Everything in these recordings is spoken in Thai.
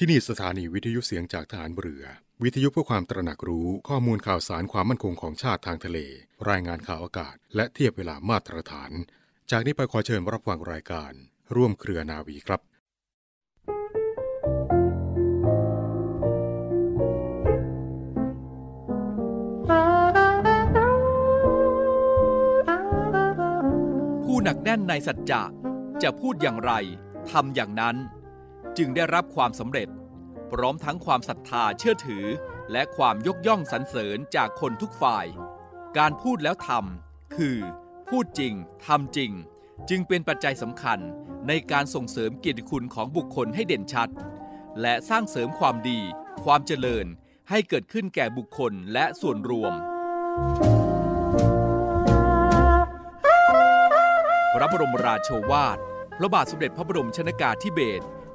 ที่นี่สถานีวิทยุเสียงจากฐานเรือ วิทยุเพื่อความตระหนักรู้ข้อมูลข่าวสารความมั่นคงของชาติทางทะเล รายงานข่าวอากาศ และเทียบเวลามาตรฐาน จากนี้ไปขอเชิญรับฟังรายการ ร่วมเครือนาวีครับผู้หนักแน่นในสัจจะจะพูดอย่างไรทำอย่างนั้น จึงได้รับความสำเร็จ พร้อมทั้งความศรัทธาเชื่อถือ และความยกย่องสรรเสริญจากคนทุกฝ่าย การพูดแล้วทำคือ พูดจริงทำจริง จึงเป็นปัจจัยสำคัญในการส่งเสริมเกียรติคุณของบุคคลให้เด่นชัด และสร้างเสริมความดี ความเจริญให้เกิดขึ้นแก่บุคคลและส่วนรวม พระบรมราโชวาท พระบาทสมเด็จพระบรมชนากาธิเบศร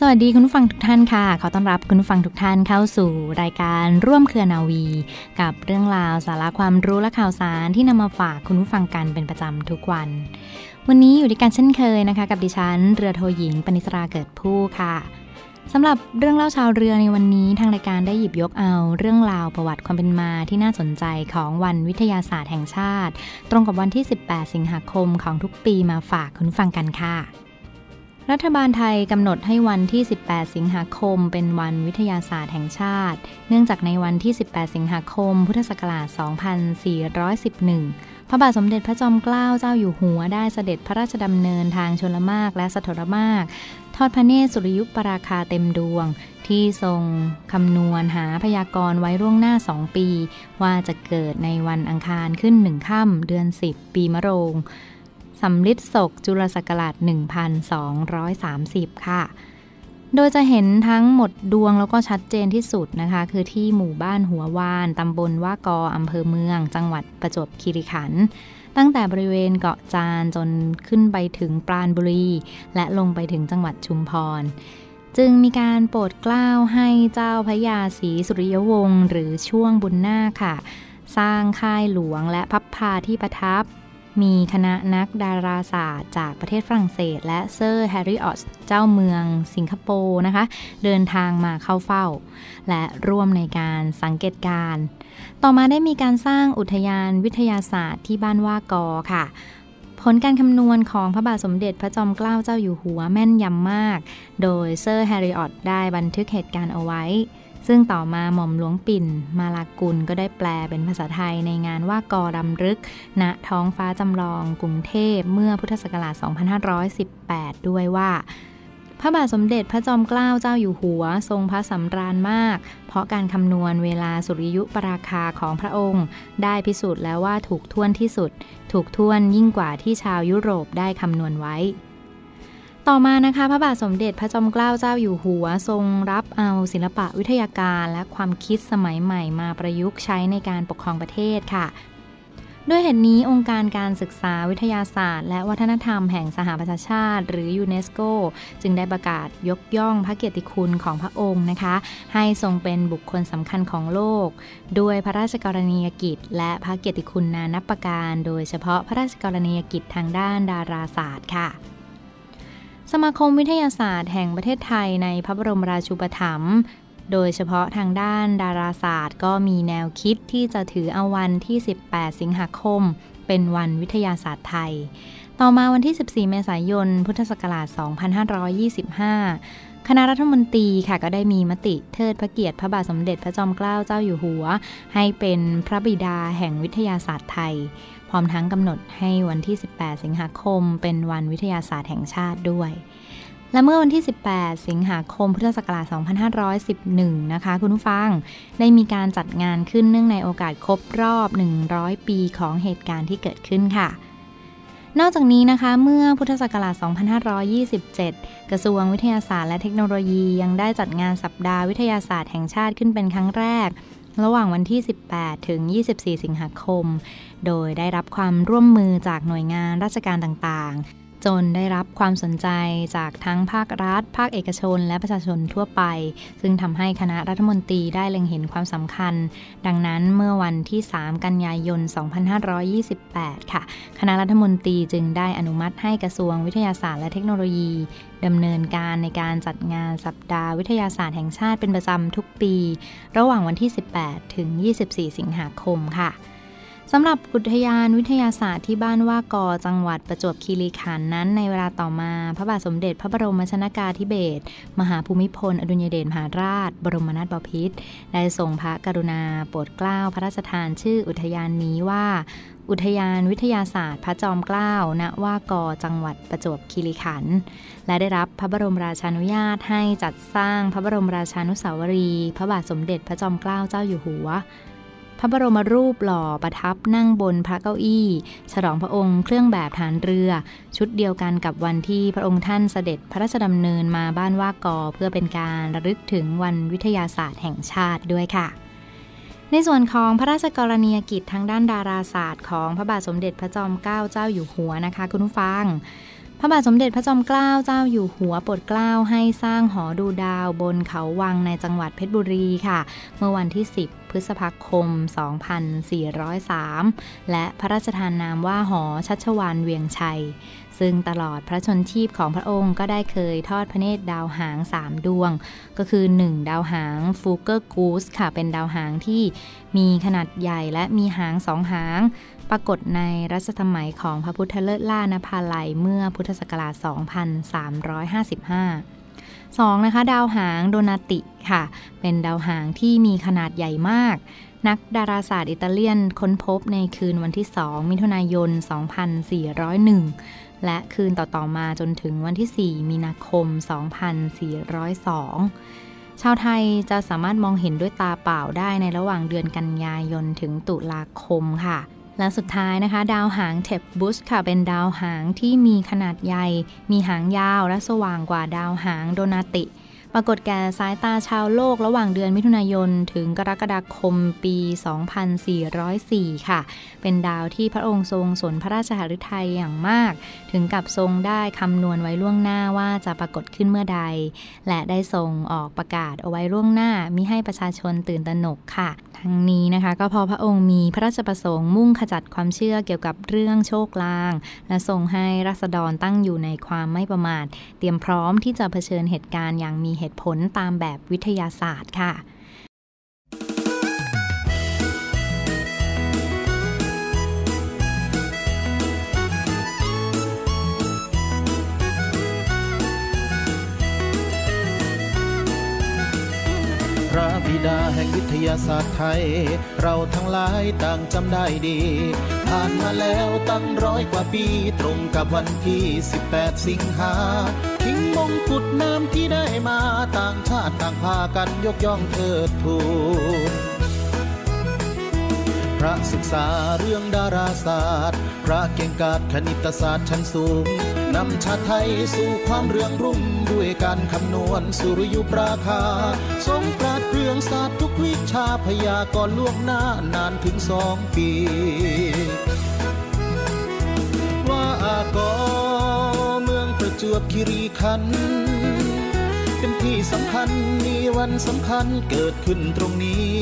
สวัสดีคุณผู้ฟังทุกท่านค่ะ ขอต้อนรับคุณผู้ฟังทุกท่านเข้าสู่รายการร่วมเครือนาวี กับเรื่องราวสาระความรู้และข่าวสารที่นำมาฝากคุณผู้ฟังกันเป็นประจำทุกวัน วันนี้อยู่ด้วยกันเช่นเคยนะคะ กับดิฉันเรือโทหญิงปณิสราเกิดผู้ค่ะสำหรับเรื่องเล่าชาวเรือในวันนี้ทางรายการได้หยิบยกเอาเรื่องราวประวัติความเป็นมาที่น่าสนใจของวันวิทยาศาสตร์แห่งชาติ ตรงกับวันที่ 18 สิงหาคมของทุกปีมาฝากคุณผู้ฟังกันค่ะ รัฐบาลไทยกำหนดให้วันที่ 18 สิงหาคม เป็นวันวิทยาศาสตร์แห่งชาติ เนื่องจากในวันที่ 18 สิงหาคม พุทธศักราช 2411 พระบาทสมเด็จพระจอมเกล้าเจ้าอยู่หัวได้เสด็จพระราชดำเนินทางชลมากและสถรมาก ทอดพระเนตรสุริยุปราคาเต็มดวง ที่ทรงคำนวณหาพยากรณ์ไว้ร่วงหน้าสองปี ว่าจะเกิดในวันอังคารขึ้นหนึ่งค่ำเดือน 10 ปีมะโรง สำลิดศกจุลศักราช 1230 ค่ะ โดยจะเห็นทั้งหมดดวงแล้วก็ชัดเจนที่สุดนะคะ คือที่หมู่บ้านหัววานตำบลว่ากออำเภอเมือง จังหวัดประจวบคีรีขันธ์ตั้งแต่บริเวณเกาะจานจนขึ้นไปถึงปราณบุรี และลงไปถึงจังหวัดชุมพร จึงมีการโปรดเกล้าให้เจ้าพระยาศรีสุริยวงศ์หรือช่วงบุญนาคค่ะ สร้างค่ายหลวงและพลับพลาที่ประทับ มีคณะนักดาราศาสตร์จากประเทศฝรั่งเศส และเซอร์แฮร์รี ออร์ดเจ้าเมืองสิงคโปร์นะคะ เดินทางมาเข้าเฝ้า และร่วมในการสังเกตการณ์ ต่อมาได้มีการสร้างอุทยานวิทยาศาสตร์ที่บ้านหว้ากอค่ะผลการคำนวณของพระบาทสมเด็จพระจอมเกล้าเจ้าอยู่หัวแม่นยำมาก โดยเซอร์แฮร์รี ออร์ดได้บันทึกเหตุการณ์เอาไว้ ซึ่งต่อมาหม่อมหลวงปิ่น มาลากุลก็ได้แปลเป็นภาษาไทยในงานว่ากอรำรึก ณท้องฟ้าจำลองกรุงเทพเมื่อพุทธศักราช 2518 ด้วยว่าพระบาทสมเด็จพระจอมเกล้าเจ้าอยู่หัว ทรงพระสำราญมาก เพราะการคำนวณเวลาสุริยุปราคาของพระองค์ ได้พิสูจน์แล้วว่าถูกท่วนที่สุด ถูกท่วนยิ่งกว่าที่ชาวยุโรปได้คำนวณไว้ ต่อมานะคะ พระบาทสมเด็จพระจอมเกล้าเจ้าอยู่หัว ทรงรับเอาศิลปะวิทยาการ และความคิดสมัยใหม่มาประยุกต์ใช้ในการปกครองประเทศค่ะด้วยเหตุนี้องค์การการศึกษาวิทยาศาสตร์ และวัฒนธรรมแห่งสหประชาชาติ หรือยูเนสโก จึงได้ประกาศยกย่องพระเกียรติคุณของพระองค์นะคะ ให้ทรงเป็นบุคคลสำคัญของโลก ด้วยพระราชกรณียกิจ และพระเกียรติคุณนานับประการ โดยเฉพาะพระราชกรณียกิจทางด้านดาราศาสตร์ค่ะ สมาคมวิทยาศาสตร์แห่งประเทศไทยในพระบรมราชูปถัมภ์โดยเฉพาะทางด้านดาราศาสตร์ ก็มีแนวคิดที่จะถือเอาวันที่ 18 สิงหาคม เป็นวันวิทยาศาสตร์ไทย ต่อมาวันที่ 14 เมษายน พุทธศักราช 2525 คณะรัฐมนตรีค่ะก็ได้มีมติเทิดพระเกียรติพระบาทสมเด็จพระจอมเกล้าเจ้าอยู่หัว ให้เป็นพระบิดาแห่งวิทยาศาสตร์ไทย พร้อมทั้งกำหนดให้วันที่ 18 สิงหาคม เป็นวันวิทยาศาสตร์แห่งชาติด้วย และเมื่อวันที่ 18 สิงหาคม พุทธศักราช 2511 นะคะ คุณผู้ฟัง ได้มีการจัดงานขึ้นเนื่องในโอกาสครบรอบ 100 ปีของเหตุการณ์ที่เกิดขึ้นค่ะนอกจากนี้นะคะเมื่อพุทธศักราช 2527 กระทรวงวิทยาศาสตร์และเทคโนโลยียังได้จัดงานสัปดาห์วิทยาศาสตร์แห่งชาติขึ้นเป็นครั้งแรก ระหว่างวันที่ 18 ถึง 24 สิงหาคม โดยได้รับความร่วมมือจากหน่วยงานราชการต่างๆ จนได้รับความสนใจจากทั้งภาครัฐ ภาคเอกชน และประชาชนทั่วไป ซึ่งทำให้คณะรัฐมนตรีได้เล็งเห็นความสำคัญ ดังนั้นเมื่อวันที่ 3 กันยายน 2528 ค่ะ คณะรัฐมนตรีจึงได้อนุมัติให้กระทรวงวิทยาศาสตร์และเทคโนโลยีดำเนินการในการจัดงานสัปดาห์วิทยาศาสตร์แห่งชาติเป็นประจำทุกปี ระหว่างวันที่ 18 ถึง 24 สิงหาคมค่ะ สำหรับอุทยานวิทยาศาสตร์ที่บ้านว่ากอจังหวัดประจวบคีรีขันธ์นั้น ในเวลาต่อมา พระบาทสมเด็จพระบรมชนากาธิเบศรมหาภูมิพล อดุลยเดชมหาราช บรมนาถบพิตรได้ทรงพระกรุณา โปรดเกล้าพระราชทานชื่ออุทยานนี้ว่า อุทยานวิทยาศาสตร์ พระจอมเกล้าณว่ากอจังหวัดประจวบคีรีขันธ์และได้รับพระบรมราชานุญาตให้จัดสร้างพระบรมราชานุสาวรีย์พระบาทสมเด็จพระจอมเกล้าเจ้าอยู่หัว พระบรมรูปหล่อประทับนั่งบนพระเก้าอี้ ฉลองพระองค์เครื่องแบบฐานเรือ ชุดเดียวกันกับวันที่พระองค์ท่านเสด็จพระราชดำเนินมาบ้านว่ากอเพื่อเป็นการระลึกถึงวันวิทยาศาสตร์แห่งชาติด้วยค่ะ ในส่วนของพระราชกรณียกิจทางด้านดาราศาสตร์ของพระบาทสมเด็จพระจอมเกล้าเจ้าอยู่หัวนะคะ คุณผู้ฟัง พระบาทสมเด็จพระจอมเกล้าเจ้าอยู่หัวโปรดเกล้าให้สร้างหอดูดาวบนเขาวังในจังหวัดเพชรบุรีค่ะ เมื่อวันที่ 10 พฤษภาคม 2403 และพระราชทานนามว่าหอชัชวานเวียงชัย ซึ่งตลอดพระชนชีพของพระองค์ก็ได้เคยทอดพระเนตรดาวหาง 3 ดวง ก็คือ 1 ดาวหางฟูเกอร์กูสค่ะ เป็นดาวหางที่มีขนาดใหญ่และมีหางสองหาง ปรากฏในรัชสมัยของพระพุทธเลิศล่านภาลัยเมื่อพุทธศักราช 2355 2. นะคะดาวหางโดนาติค่ะ เป็นดาวหางที่มีขนาดใหญ่มาก นักดาราศาสตร์อิตาเลียนค้นพบในคืนวันที่ 2 มิถุนายน 2401 และคืนต่อๆมาจนถึงวันที่ 4 มีนาคม 2402 ชาวไทยจะสามารถมองเห็นด้วยตาเปล่าได้ในระหว่างเดือนกันยายนถึงตุลาคมค่ะและสุดท้ายนะคะ ดาวหางเทปบุสค่ะเป็นดาวหางที่มีขนาดใหญ่ มีหางยาวและสว่างกว่าดาวหางโดนาติ ปรากฏแก่สายตาชาวโลกระหว่างเดือนมิถุนายน ถึงกรกฎาคมปี 2404 ค่ะ เป็นดาวที่พระองค์ทรงสนพระราชหฤทัยอย่างมาก ถึงกับทรงได้คำนวณไว้ล่วงหน้าว่าจะปรากฏขึ้นเมื่อใด และได้ทรงออกประกาศเอาไว้ล่วงหน้ามิให้ประชาชนตื่นตระหนกค่ะทั้งนี้นะคะก็พราะพระองค์มีพระราชประสงค์มุ่งขจัดความเชื่อเกี่ยวกับเรื่องโชคลาง และทรงให้รัษฎรตั้งอยู่ในความไม่ประมาท เตรียมพร้อมที่จะเผชิญเหตุการณ์อย่างมีเหตุผลตามแบบวิทยาศาสตร์ค่ะพระบิดาแห่งวิทยาศาสตร์ไทย เราทั้งหลายต่างจำได้ดี ผ่านมาแล้วตั้งร้อยกว่าปี ตรงกับวันที่ 18 สิงหา ทิ้งมงกุฎน้ำที่ได้มาต่างชาติต่างพากันยกย่องเทิดทูนพระศึกษาเรื่องดาราศาสตร์ พระเก่งกาจคณิตศาสตร์ชั้นสูงนำชาติไทยสู่ความเรืองรุ่งด้วยการคำนวณสุริยุปราคา ทรงปราดเรื่องศาสตร์ทุกวิชาพยากรณ์ล่วงหน้านานถึงสองปี ว่าอากอเมืองปร จวบคีรีขันธ์เป็นที่สำคัญมีวันสำคัญเกิดขึ้นตรงนี้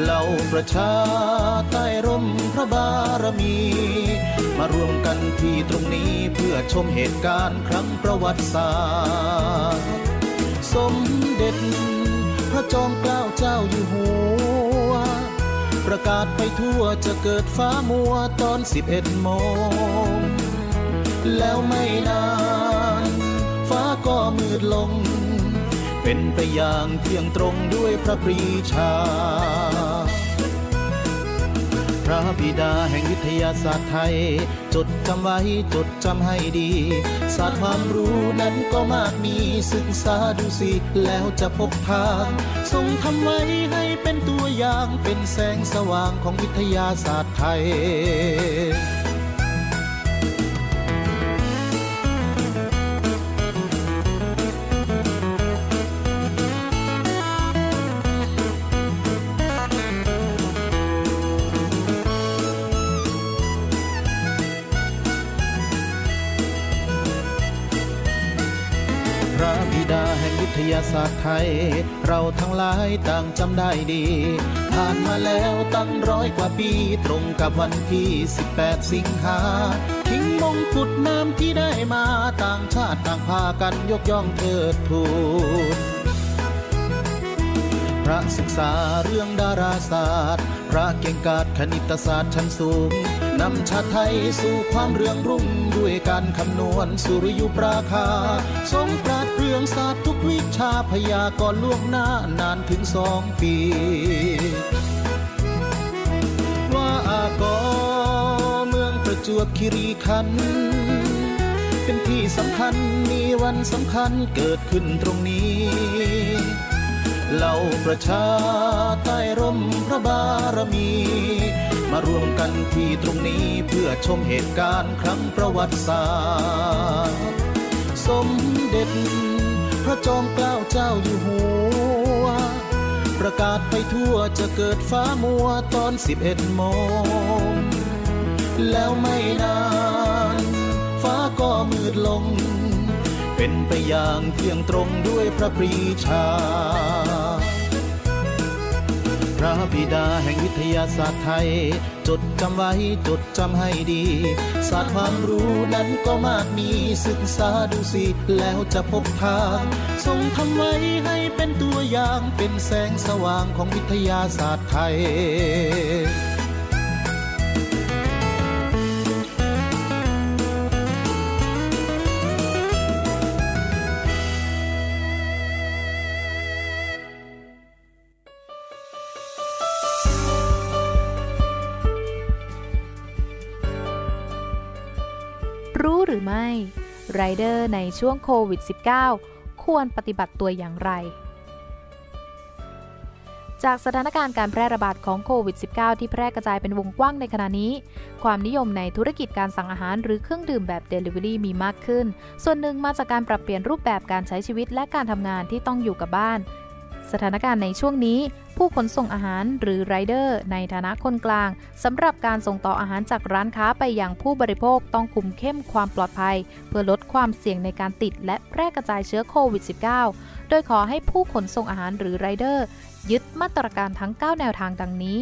เหล่าประชาใต้ร่มพระบารมี มารวมกันที่ตรงนี้เพื่อชมเหตุการณ์ครั้งประวัติศาสตร์ สมเด็จพระจอมเกล้าเจ้าอยู่หัว ประกาศไปทั่วจะเกิดฟ้ามัวตอนสิบเอ็ดโมง แล้วไม่นาน ฟ้าก็มืดลง เป็นไปอย่างเที่ยงตรงด้วยพระปรีชา พระบิดาแห่งวิทยาศาสตร์ไทย จดจำไว้จดจำให้ดี ศาสตร์ความรู้นั้นก็มากมีศึกษาดูสิแล้วจะพบทาง ทรงทำไว้ให้เป็นตัวอย่างเป็นแสงสว่างของวิทยาศาสตร์ไทย ศาสตร์ไทย เราทั้งหลายต่างจำได้ดี ผ่านมาแล้วตั้งร้อยกว่าปี ตรงกับวันที่ 18 สิงหาทิ้งมงกุฎน้ำที่ได้มาต่างชาติต่างพากันยกย่องเทิดทูนพระศึกษาเรื่องดาราศาสตร์ พระเก่งกาจคณิตศาสตร์ชั้นสูงนำชาติไทยสู่ความเรืองรุ่ง ด้วยการคำนวณสุริยุปราคา ทรงปราดเปรื่องศาสตร์ทุกวิชาพยากรณ์ล่วงหน้านานถึงสองปี ว่าอากอเมืองประจวบคีรีขันธ์เป็นที่สำคัญมีวันสำคัญเกิดขึ้นตรงนี้เหล่าประชาใต้ร่มพระบารมี มารวมกันที่ตรงนี้เพื่อชมเหตุการณ์ครั้งประวัติศาสตร์ สมเด็จ พระจอมเกล้าเจ้าอยู่หัว ประกาศไปทั่วจะเกิดฟ้ามัวตอน 11 โมง แล้วไม่นาน ฟ้าก็มืดลง เป็นไปอย่างเที่ยงตรงด้วยพระปรีชา บิดาแห่งวิทยาศาสตร์ไทย จดจำไว้จดจำให้ดี ศาสตร์ความรู้นั้นก็มากมีศึกษาดูสิแล้วจะพบทางทรงทำไว้ให้เป็นตัวอย่างเป็นแสงสว่างของวิทยาศาสตร์ไทย ไรเดอร์ในช่วงโควิด -19 ควรปฏิบัติตัวอย่างไร จากสถานการณ์การแพร่ระบาดของโควิด -19 ที่แพร่กระจายเป็นวงกว้างในขณะนี้ ความนิยมในธุรกิจการสั่งอาหารหรือเครื่องดื่มแบบ Delivery มีมากขึ้น ส่วนหนึ่งมาจากการปรับเปลี่ยนรูปแบบการใช้ชีวิตและการทำงานที่ต้องอยู่กับบ้าน สถานการณ์ในช่วงนี้ ผู้ขนส่งอาหารหรือไรเดอร์ในฐานะคนกลางสำหรับการส่งต่ออาหารจากร้านค้าไปยังผู้บริโภคต้องคุมเข้มความปลอดภัย เพื่อลดความเสี่ยงในการติดและแพร่กระจายเชื้อโควิด -19 โดยขอให้ผู้ขนส่งอาหารหรือไรเดอร์ยึดมาตรการทั้ง 9 แนวทางดังนี้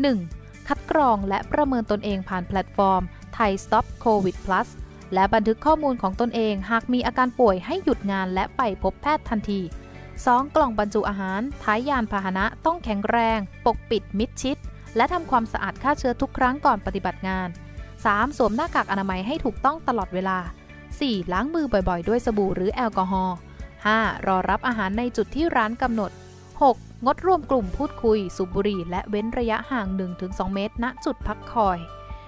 1. คัดกรองและประเมินตนเองผ่านแพลตฟอร์มไทย Stop COVID Plus และบันทึกข้อมูลของตนเอง หากมีอาการป่วยให้หยุดงานและไปพบแพทย์ทันที 2. กล่องบรรจุอาหาร ท้ายยานพาหนะต้องแข็งแรง ปกปิดมิดชิด และทำความสะอาดฆ่าเชื้อทุกครั้งก่อนปฏิบัติงาน 3. สวมหน้ากากอนามัยให้ถูกต้องตลอดเวลา 4. ล้างมือบ่อยๆ ด้วยสบู่หรือแอลกอฮอล์ 5. รอรับอาหารในจุดที่ร้านกำหนด 6. งดร่วมกลุ่มพูดคุย สูบบุหรี่และเว้นระยะห่าง 1-2 เมตร ณ จุดพักคอย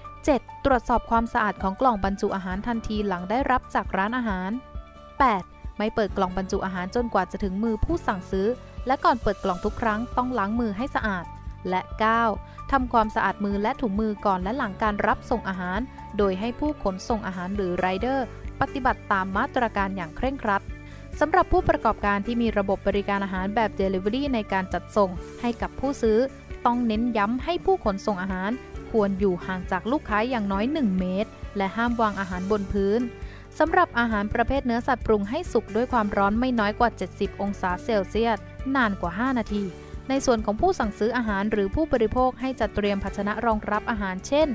7. ตรวจสอบความสะอาดของกล่องบรรจุอาหารทันทีหลังได้รับจากร้านอาหาร 8. ไม่เปิดกล่องบรรจุอาหารจนกว่าจะถึงมือผู้สั่งซื้อ และก่อนเปิดกล่องทุกครั้งต้องล้างมือให้สะอาด และ 9. ทำความสะอาดมือและถุงมือก่อนและหลังการรับส่งอาหาร โดยให้ผู้ขนส่งอาหารหรือไรเดอร์ ปฏิบัติตามมาตรการอย่างเคร่งครัดสำหรับผู้ประกอบการที่มีระบบบริการอาหารแบบ Delivery ในการจัดส่งให้กับผู้ซื้อ ต้องเน้นย้ำให้ผู้ขนส่งอาหาร ควรอยู่ห่างจากลูกค้าอย่างน้อย 1 เมตร และห้ามวางอาหารบนพื้น สำหรับอาหารประเภทเนื้อสัตว์ปรุงให้สุกด้วยความร้อนไม่น้อยกว่า 70 องศาเซลเซียส นานกว่า 5 นาที ในส่วนของผู้สั่งซื้ออาหารหรือผู้บริโภคให้จัดเตรียมภาชนะรองรับอาหารเช่น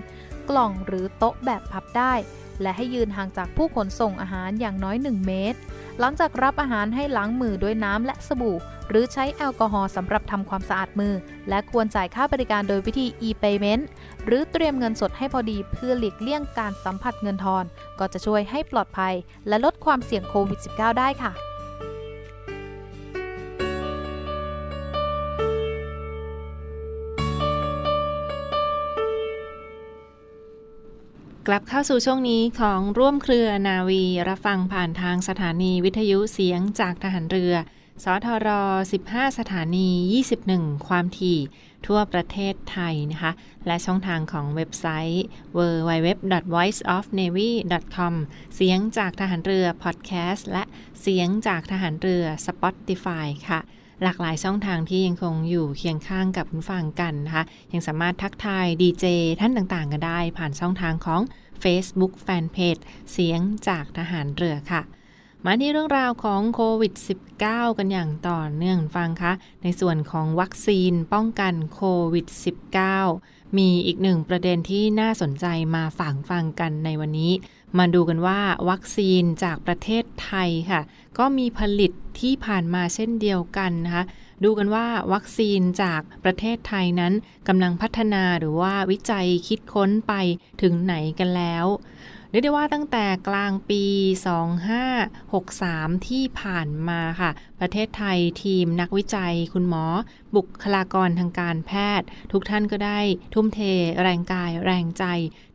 กล่องหรือโต๊ะแบบพับได้ และให้ยืนห่างจากผู้ขนส่งอาหารอย่างน้อย 1 เมตร หลังจากรับอาหารให้ล้างมือด้วยน้ำและสบู่ หรือใช้แอลกอฮอล์สำหรับทำความสะอาดมือ และควรจ่ายค่าบริการโดยวิธี e-payment หรือเตรียมเงินสดให้พอดีเพื่อหลีกเลี่ยงการสัมผัสเงินทอน ก็จะช่วยให้ปลอดภัย และลดความเสี่ยงโควิด -19 ได้ค่ะ กลับเข้าสู่ช่วงนี้ของร่วมเครือนาวี รับฟังผ่านทางสถานีวิทยุเสียงจากทหารเรือ สทร 15 สถานี 21 ความถี่ ทั่วประเทศไทยนะคะ และช่องทางของเว็บไซต์ www.voiceofnavy.com เสียงจากทหารเรือพอดแคสต์และเสียงจากทหารเรือ Spotify ค่ะ หลากหลายช่องทางที่ยังคงอยู่เคียงข้างกับคุณฟังกันนะคะยังสามารถทักทายดีเจท่านต่างๆกันได้ ผ่านช่องทางของ Facebook Fanpage เสียงจากทหารเรือค่ะ มาที่เรื่องราวของโควิด -19 กันอย่างต่อเนื่องฟังคะในส่วนของวัคซีนป้องกันโควิด -19 มีอีกหนึ่งประเด็นที่น่าสนใจมาฝังฟังกันในวันนี้ มาดูกันว่าวัคซีนจากประเทศไทยค่ะ ก็มีผลิตที่ผ่านมาเช่นเดียวกันนะคะดูกันว่าวัคซีนจากประเทศไทยนั้นกำลังพัฒนาหรือว่าวิจัยคิดค้นไปถึงไหนกันแล้ว เรียกได้ว่าตั้งแต่กลางปี 2563 ที่ผ่านมาค่ะ ประเทศไทยทีมนักวิจัย คุณหมอ บุคลากรทางการแพทย์ ทุกท่านก็ได้ทุ่มเทแรงกายแรงใจ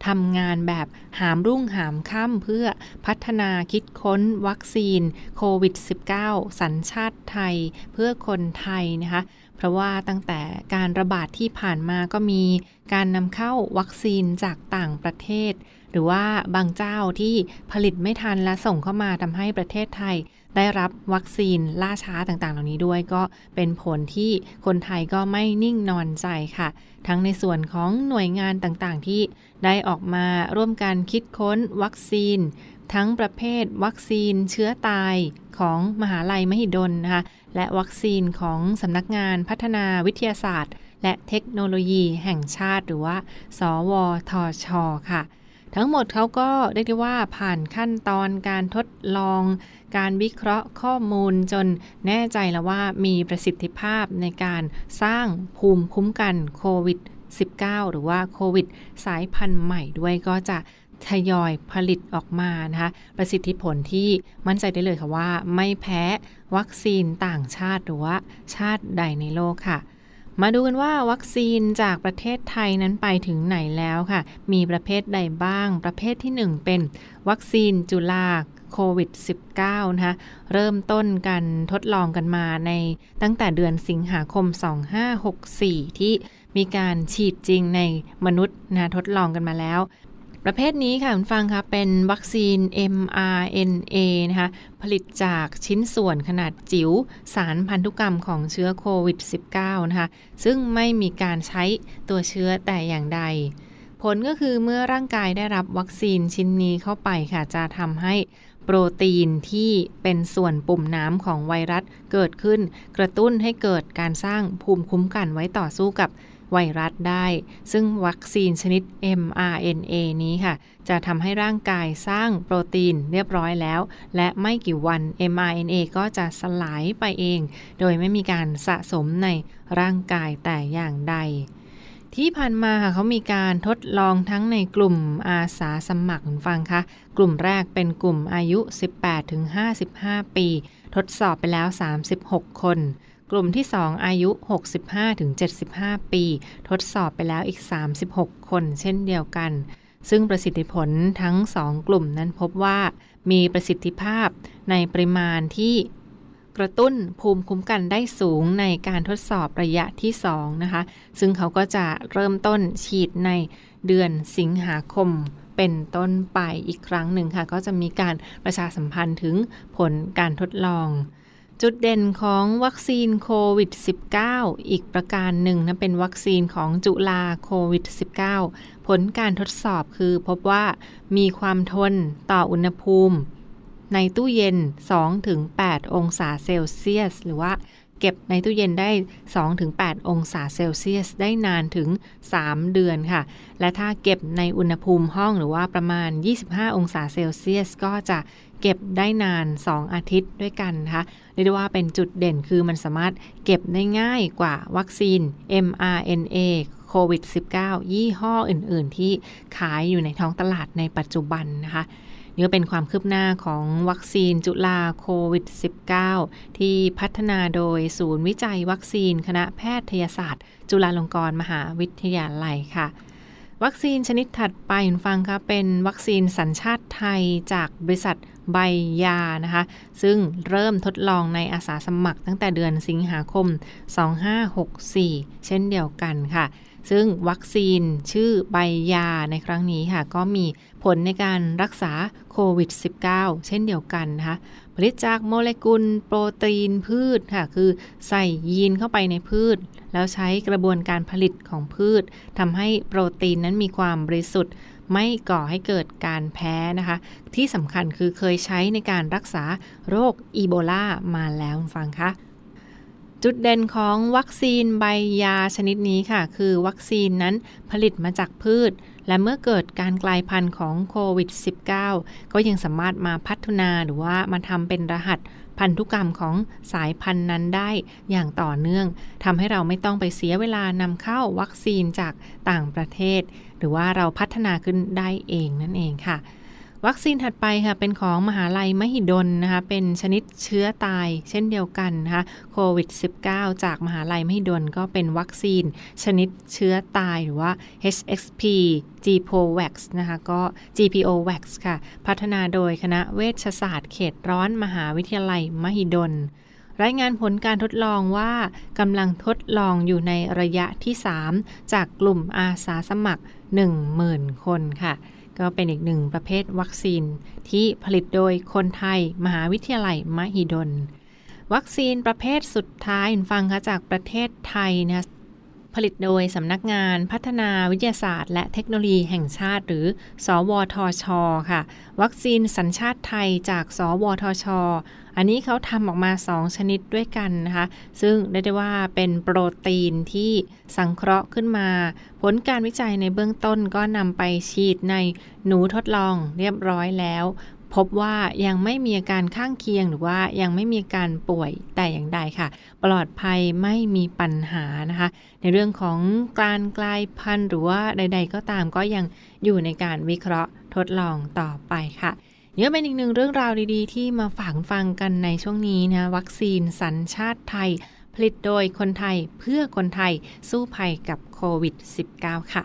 ทำงานแบบหามรุ่งหามค่ำเพื่อพัฒนาคิดค้นวัคซีนโควิด -19 สัญชาติไทยเพื่อคนไทยนะคะเพราะว่าตั้งแต่การระบาดที่ผ่านมาก็มีการนำเข้าวัคซีนจากต่างประเทศ รือว่าบางเจ้าที่ผลิตไม่ทันและส่งเข้ามาทำให้ประเทศไทย ได้รับวัคซีนล่าช้าต่างๆ เหล่านี้ด้วยก็เป็นผลที่คนไทยก็ไม่นิ่งนอนใจค่ะ ทั้งในส่วนของหน่วยงานต่างๆ ที่ได้ออกมาร่วมกันคิดค้นวัคซีน ทั้งประเภทวัคซีนเชื้อตายของมหาลัยมหิดลนะคะและวัคซีนของสำนักงานพัฒนาวิทยาศาสตร์และเทคโนโลยีแห่งชาติหรือว่า สวทช ค่ะ ทั้งหมดเขาก็เรียกได้ว่าผ่านขั้นตอนการทดลอง การวิเคราะห์ข้อมูลจนแน่ใจแล้วว่ามีประสิทธิภาพในการสร้างภูมิคุ้มกันโควิด -19 หรือว่าโควิด สายพันธุ์ใหม่ด้วยก็จะทยอยผลิตออกมานะคะประสิทธิผลที่มั่นใจได้เลยค่ะว่า ไม่แพ้วัคซีนต่างชาติหรือว่าชาติใดในโลกค่ะ มาดูกันว่าวัคซีนจากประเทศไทยนั้นไปถึงไหนแล้วค่ะ มีประเภทใดบ้าง ประเภทที่ 1 เป็น วัคซีนจุลาโควิด -19 นะคะ เริ่มต้นกันทดลองกันมาในตั้งแต่เดือนสิงหาคม 2564 ที่มีการฉีดจริงในมนุษย์นะทดลองกันมาแล้ว ประเภทนี้ค่ะคุณฟังคะเป็นวัคซีน mRNA นะคะผลิตจากชิ้นส่วนขนาดจิ๋วสารพันธุกรรมของเชื้อโควิด -19 นะคะซึ่งไม่มีการใช้ตัวเชื้อแต่อย่างใด ผลก็คือเมื่อร่างกายได้รับวัคซีนชิ้นนี้เข้าไปค่ะ จะทำให้โปรตีนที่เป็นส่วนปุ่มน้ำของไวรัสเกิดขึ้น กระตุ้นให้เกิดการสร้างภูมิคุ้มกันไว้ต่อสู้กับ ไวรัสได้ ซึ่งวัคซีนชนิด mRNA นี้ค่ะ จะทำให้ร่างกายสร้างโปรตีนเรียบร้อยแล้ว และไม่กี่วัน mRNA ก็จะสลายไปเอง โดยไม่มีการสะสมในร่างกายแต่อย่างใดที่ผ่านมาค่ะเขามีการทดลองทั้งในกลุ่มอาสาสมัครคุณฟังคะกลุ่มแรกเป็นกลุ่มอายุ 18-55 ปี ทดสอบไปแล้ว 36 คน กลุ่มที่ 2 อายุ 65-75 ปี ทดสอบไปแล้วอีก 36 คนเช่นเดียวกัน ซึ่งประสิทธิผลทั้ง 2 กลุ่มนั้นพบว่ามีประสิทธิภาพในปริมาณที่กระตุ้นภูมิคุ้มกันได้สูงในการทดสอบระยะที่ 2 นะคะ ซึ่งเขาก็จะเริ่มต้นฉีดในเดือนสิงหาคมเป็นต้นไปอีกครั้งหนึ่งค่ะ ก็จะมีการประชาสัมพันธ์ถึงผลการทดลอง จุดเด่นของวัคซีนโควิด -19 อีกประการหนึ่งนะเป็นวัคซีนของจุลาโควิด -19 ผลการทดสอบคือพบว่ามีความทนต่ออุณหภูมิ ในตู้เย็น 2-8 องศาเซลเซียส หรือว่าเก็บในตู้เย็นได้ 2-8 องศาเซลเซียส ได้นานถึง 3 เดือนค่ะ และถ้าเก็บในอุณหภูมิห้องหรือว่าประมาณ 25 องศาเซลเซียส ก็จะ เก็บได้นาน 2 อาทิตย์ด้วยกันนะคะเรียกได้ว่าเป็นจุดเด่นคือมันสามารถเก็บได้ง่ายกว่าวัคซีน mRNA โควิด -19 ยี่ห้ออื่น ๆ ที่ขายอยู่ในท้องตลาดในปัจจุบันนะคะนี่ก็เป็นความคืบหน้าของวัคซีนจุลาโควิด -19 ที่พัฒนาโดยศูนย์วิจัยวัคซีนคณะแพทยศาสตร์ จุฬาลงกรณ์มหาวิทยาลัยค่ะ วัคซีนชนิดถัดไปคุณฟังคะเป็นวัคซีนสัญชาติไทยจากบริษัท ใบยานะคะ ซึ่งเริ่มทดลองในอาสาสมัครตั้งแต่เดือนสิงหาคม 2564 เช่นเดียวกันค่ะ ซึ่งวัคซีนชื่อใบยาในครั้งนี้ค่ะ ก็มีผลในการรักษาโควิด -19 เช่นเดียวกันนะคะผลิตจากโมเลกุลโปรตีนพืชค่ะ คือใส่ยีนเข้าไปในพืช แล้วใช้กระบวนการผลิตของพืชทำให้โปรตีนนั้นมีความบริสุทธิ์ ไม่ก่อให้เกิดการแพ้นะคะ ที่สำคัญคือเคยใช้ในการรักษาโรคอีโบลามาแล้วฟังคะจุดเด่นของวัคซีนใบยาชนิดนี้ค่ะ คือวัคซีนนั้นผลิตมาจากพืช และเมื่อเกิดการกลายพันธุ์ของโควิด -19 ก็ยังสามารถมาพัฒนาหรือว่ามาทำเป็นรหัสพันธุกรรมของสายพันธุ์นั้นได้อย่างต่อเนื่องทำให้เราไม่ต้องไปเสียเวลานำเข้าวัคซีนจากต่างประเทศ หรือว่าเราพัฒนาขึ้นได้เองนั่นเองค่ะ วัคซีนถัดไปค่ะ เป็นของมหาลัยมหิดลนะคะ เป็นชนิดเชื้อตายเช่นเดียวกันนะคะโควิด -19 จากมหาลัยมหิดลก็เป็นวัคซีนชนิดเชื้อตายหรือว่า HXP GPOVAX นะคะ ก็ GPOVAX ค่ะ พัฒนาโดยคณะเวชศาสตร์เขตร้อนมหาวิทยาลัยมหิดลรายงานผลการทดลองว่ากำลังทดลองอยู่ในระยะที่ 3 จากกลุ่มอาสาสมัคร 10,000 คนค่ะ ก็เป็นอีกหนึ่งประเภทวัคซีนที่ผลิตโดยคนไทย มหาวิทยาลัยมหิดล วัคซีนประเภทสุดท้ายฟังค่ะจากประเทศไทยนะผลิตโดยสำนักงานพัฒนาวิทยาศาสตร์ และเทคโนโลยีแห่งชาติ หรือ สวทช ค่ะ วัคซีนสัญชาติไทยจาก สวทช อันนี้เขาทำออกมา 2 ชนิดด้วยกันนะคะ ซึ่งได้ได้ว่าเป็นโปรตีนที่สังเคราะห์ขึ้นมา ผลการวิจัยในเบื้องต้นก็นำไปฉีดในหนูทดลองเรียบร้อยแล้ว พบว่ายังไม่มีอาการข้างเคียงหรือว่ายังไม่มีการป่วยแต่อย่างใดค่ะ ปลอดภัยไม่มีปัญหานะคะ ในเรื่องของการกลายพันธุ์หรือว่าใด ๆ ก็ตามก็ยังอยู่ในการวิเคราะห์ทดลองต่อไปค่ะ นี่เป็นอีกหนึ่งเรื่องราวดีๆ ที่มาฝากฟังกันในช่วงนี้นะวัคซีนสัญชาติไทย ผลิตโดยคนไทยเพื่อคนไทยสู้ภัยกับโควิด -19 ค่ะ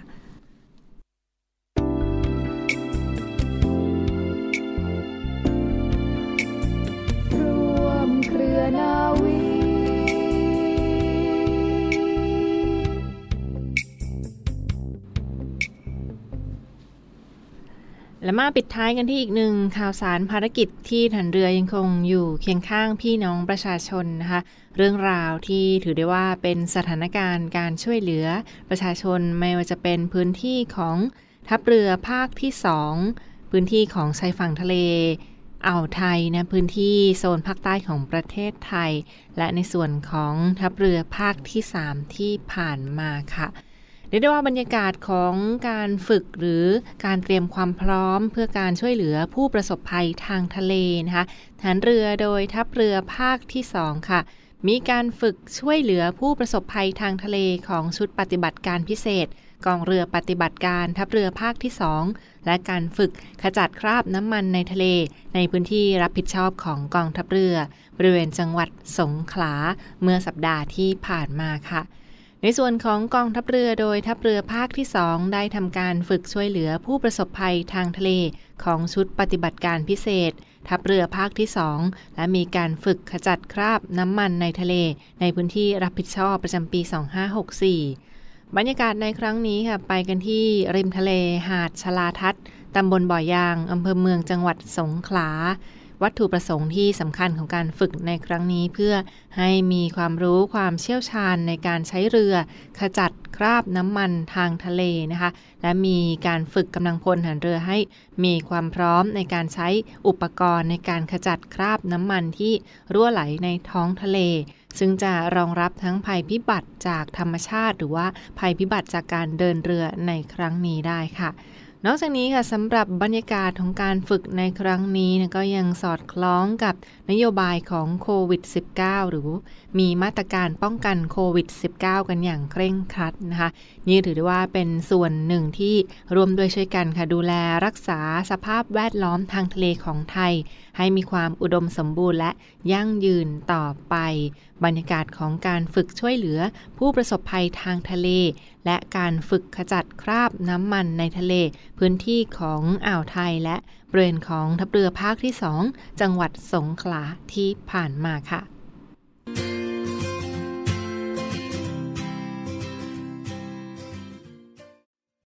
นาวี และมาปิดท้ายกันที่อีกหนึ่งข่าวสารภารกิจที่ฐานเรือยังคงอยู่เคียงข้างพี่น้องประชาชนนะคะ เรื่องราวที่ถือได้ว่าเป็นสถานการณ์การช่วยเหลือประชาชนไม่ว่าจะเป็นพื้นที่ของทัพเรือภาคที่ 2 พื้นที่ของชายฝั่งทะเลอ่าวไทยนะพื้นที่โซนภาคใต้ของประเทศไทย และในส่วนของทัพเรือภาคที่ 3 ที่ผ่านมาค่ะ เรียกได้ว่าบรรยากาศของการฝึกหรือการเตรียมความพร้อม เพื่อการช่วยเหลือผู้ประสบภัยทางทะเลนะคะฐานเรือโดยทัพเรือภาคที่ 2 ค่ะ มีการฝึกช่วยเหลือผู้ประสบภัยทางทะเลของชุดปฏิบัติการพิเศษกองเรือปฏิบัติการทัพเรือภาคที่ 2 และการฝึกขจัดคราบน้ำมันในทะเล ในพื้นที่รับผิดชอบของกองทัพเรือ บริเวณจังหวัดสงขลา เมื่อสัปดาห์ที่ผ่านมาค่ะ ในส่วนของกองทัพเรือโดยทัพเรือภาคที่ 2 ได้ทำการฝึกช่วยเหลือผู้ประสบภัยทางทะเลของชุดปฏิบัติการพิเศษ ทัพเรือภาคที่ 2 และมีการฝึกขจัดคราบน้ำมันในทะเล ในพื้นที่รับผิดชอบประจำปี 2564 บรรยากาศในครั้งนี้ค่ะไปกันที่ริมทะเลหาดชลาทัศตำบลบ่อยางอำเภอเมืองจังหวัดสงขลา วัตถุประสงค์ที่สำคัญของการฝึกในครั้งนี้เพื่อให้มีความรู้ความเชี่ยวชาญในการใช้เรือ ขจัดคราบน้ำมันทางทะเลนะคะ และมีการฝึกกำลังพลหันเรือให้มีความพร้อมในการใช้อุปกรณ์ในการขจัดคราบน้ำมันที่รั่วไหลในท้องทะเล ซึ่งจะรองรับทั้งภัยพิบัติจากธรรมชาติ หรือว่าภัยพิบัติจากการเดินเรือในครั้งนี้ได้ค่ะ นอกจากนี้ค่ะสำหรับบรรยากาศของการฝึกในครั้งนี้นะก็ยังสอดคล้องกับนโยบายของโควิด -19 หรือมีมาตรการป้องกันโควิด -19 กันอย่างเคร่งครัดนะคะ นี่ถือได้ว่าเป็นส่วนหนึ่งที่รวมด้วยช่วยกันค่ะดูแลรักษาสภาพแวดล้อมทางทะเลของไทย ให้มีความอุดมสมบูรณ์และยั่งยืนต่อไป บรรยากาศของการฝึกช่วยเหลือผู้ประสบภัยทางทะเล และการฝึกขจัดคราบน้ำมันในทะเล พื้นที่ของอ่าวไทยและบริเวณของทัพเรือภาคที่ 2 จังหวัดสงขลาที่ผ่านมาค่ะ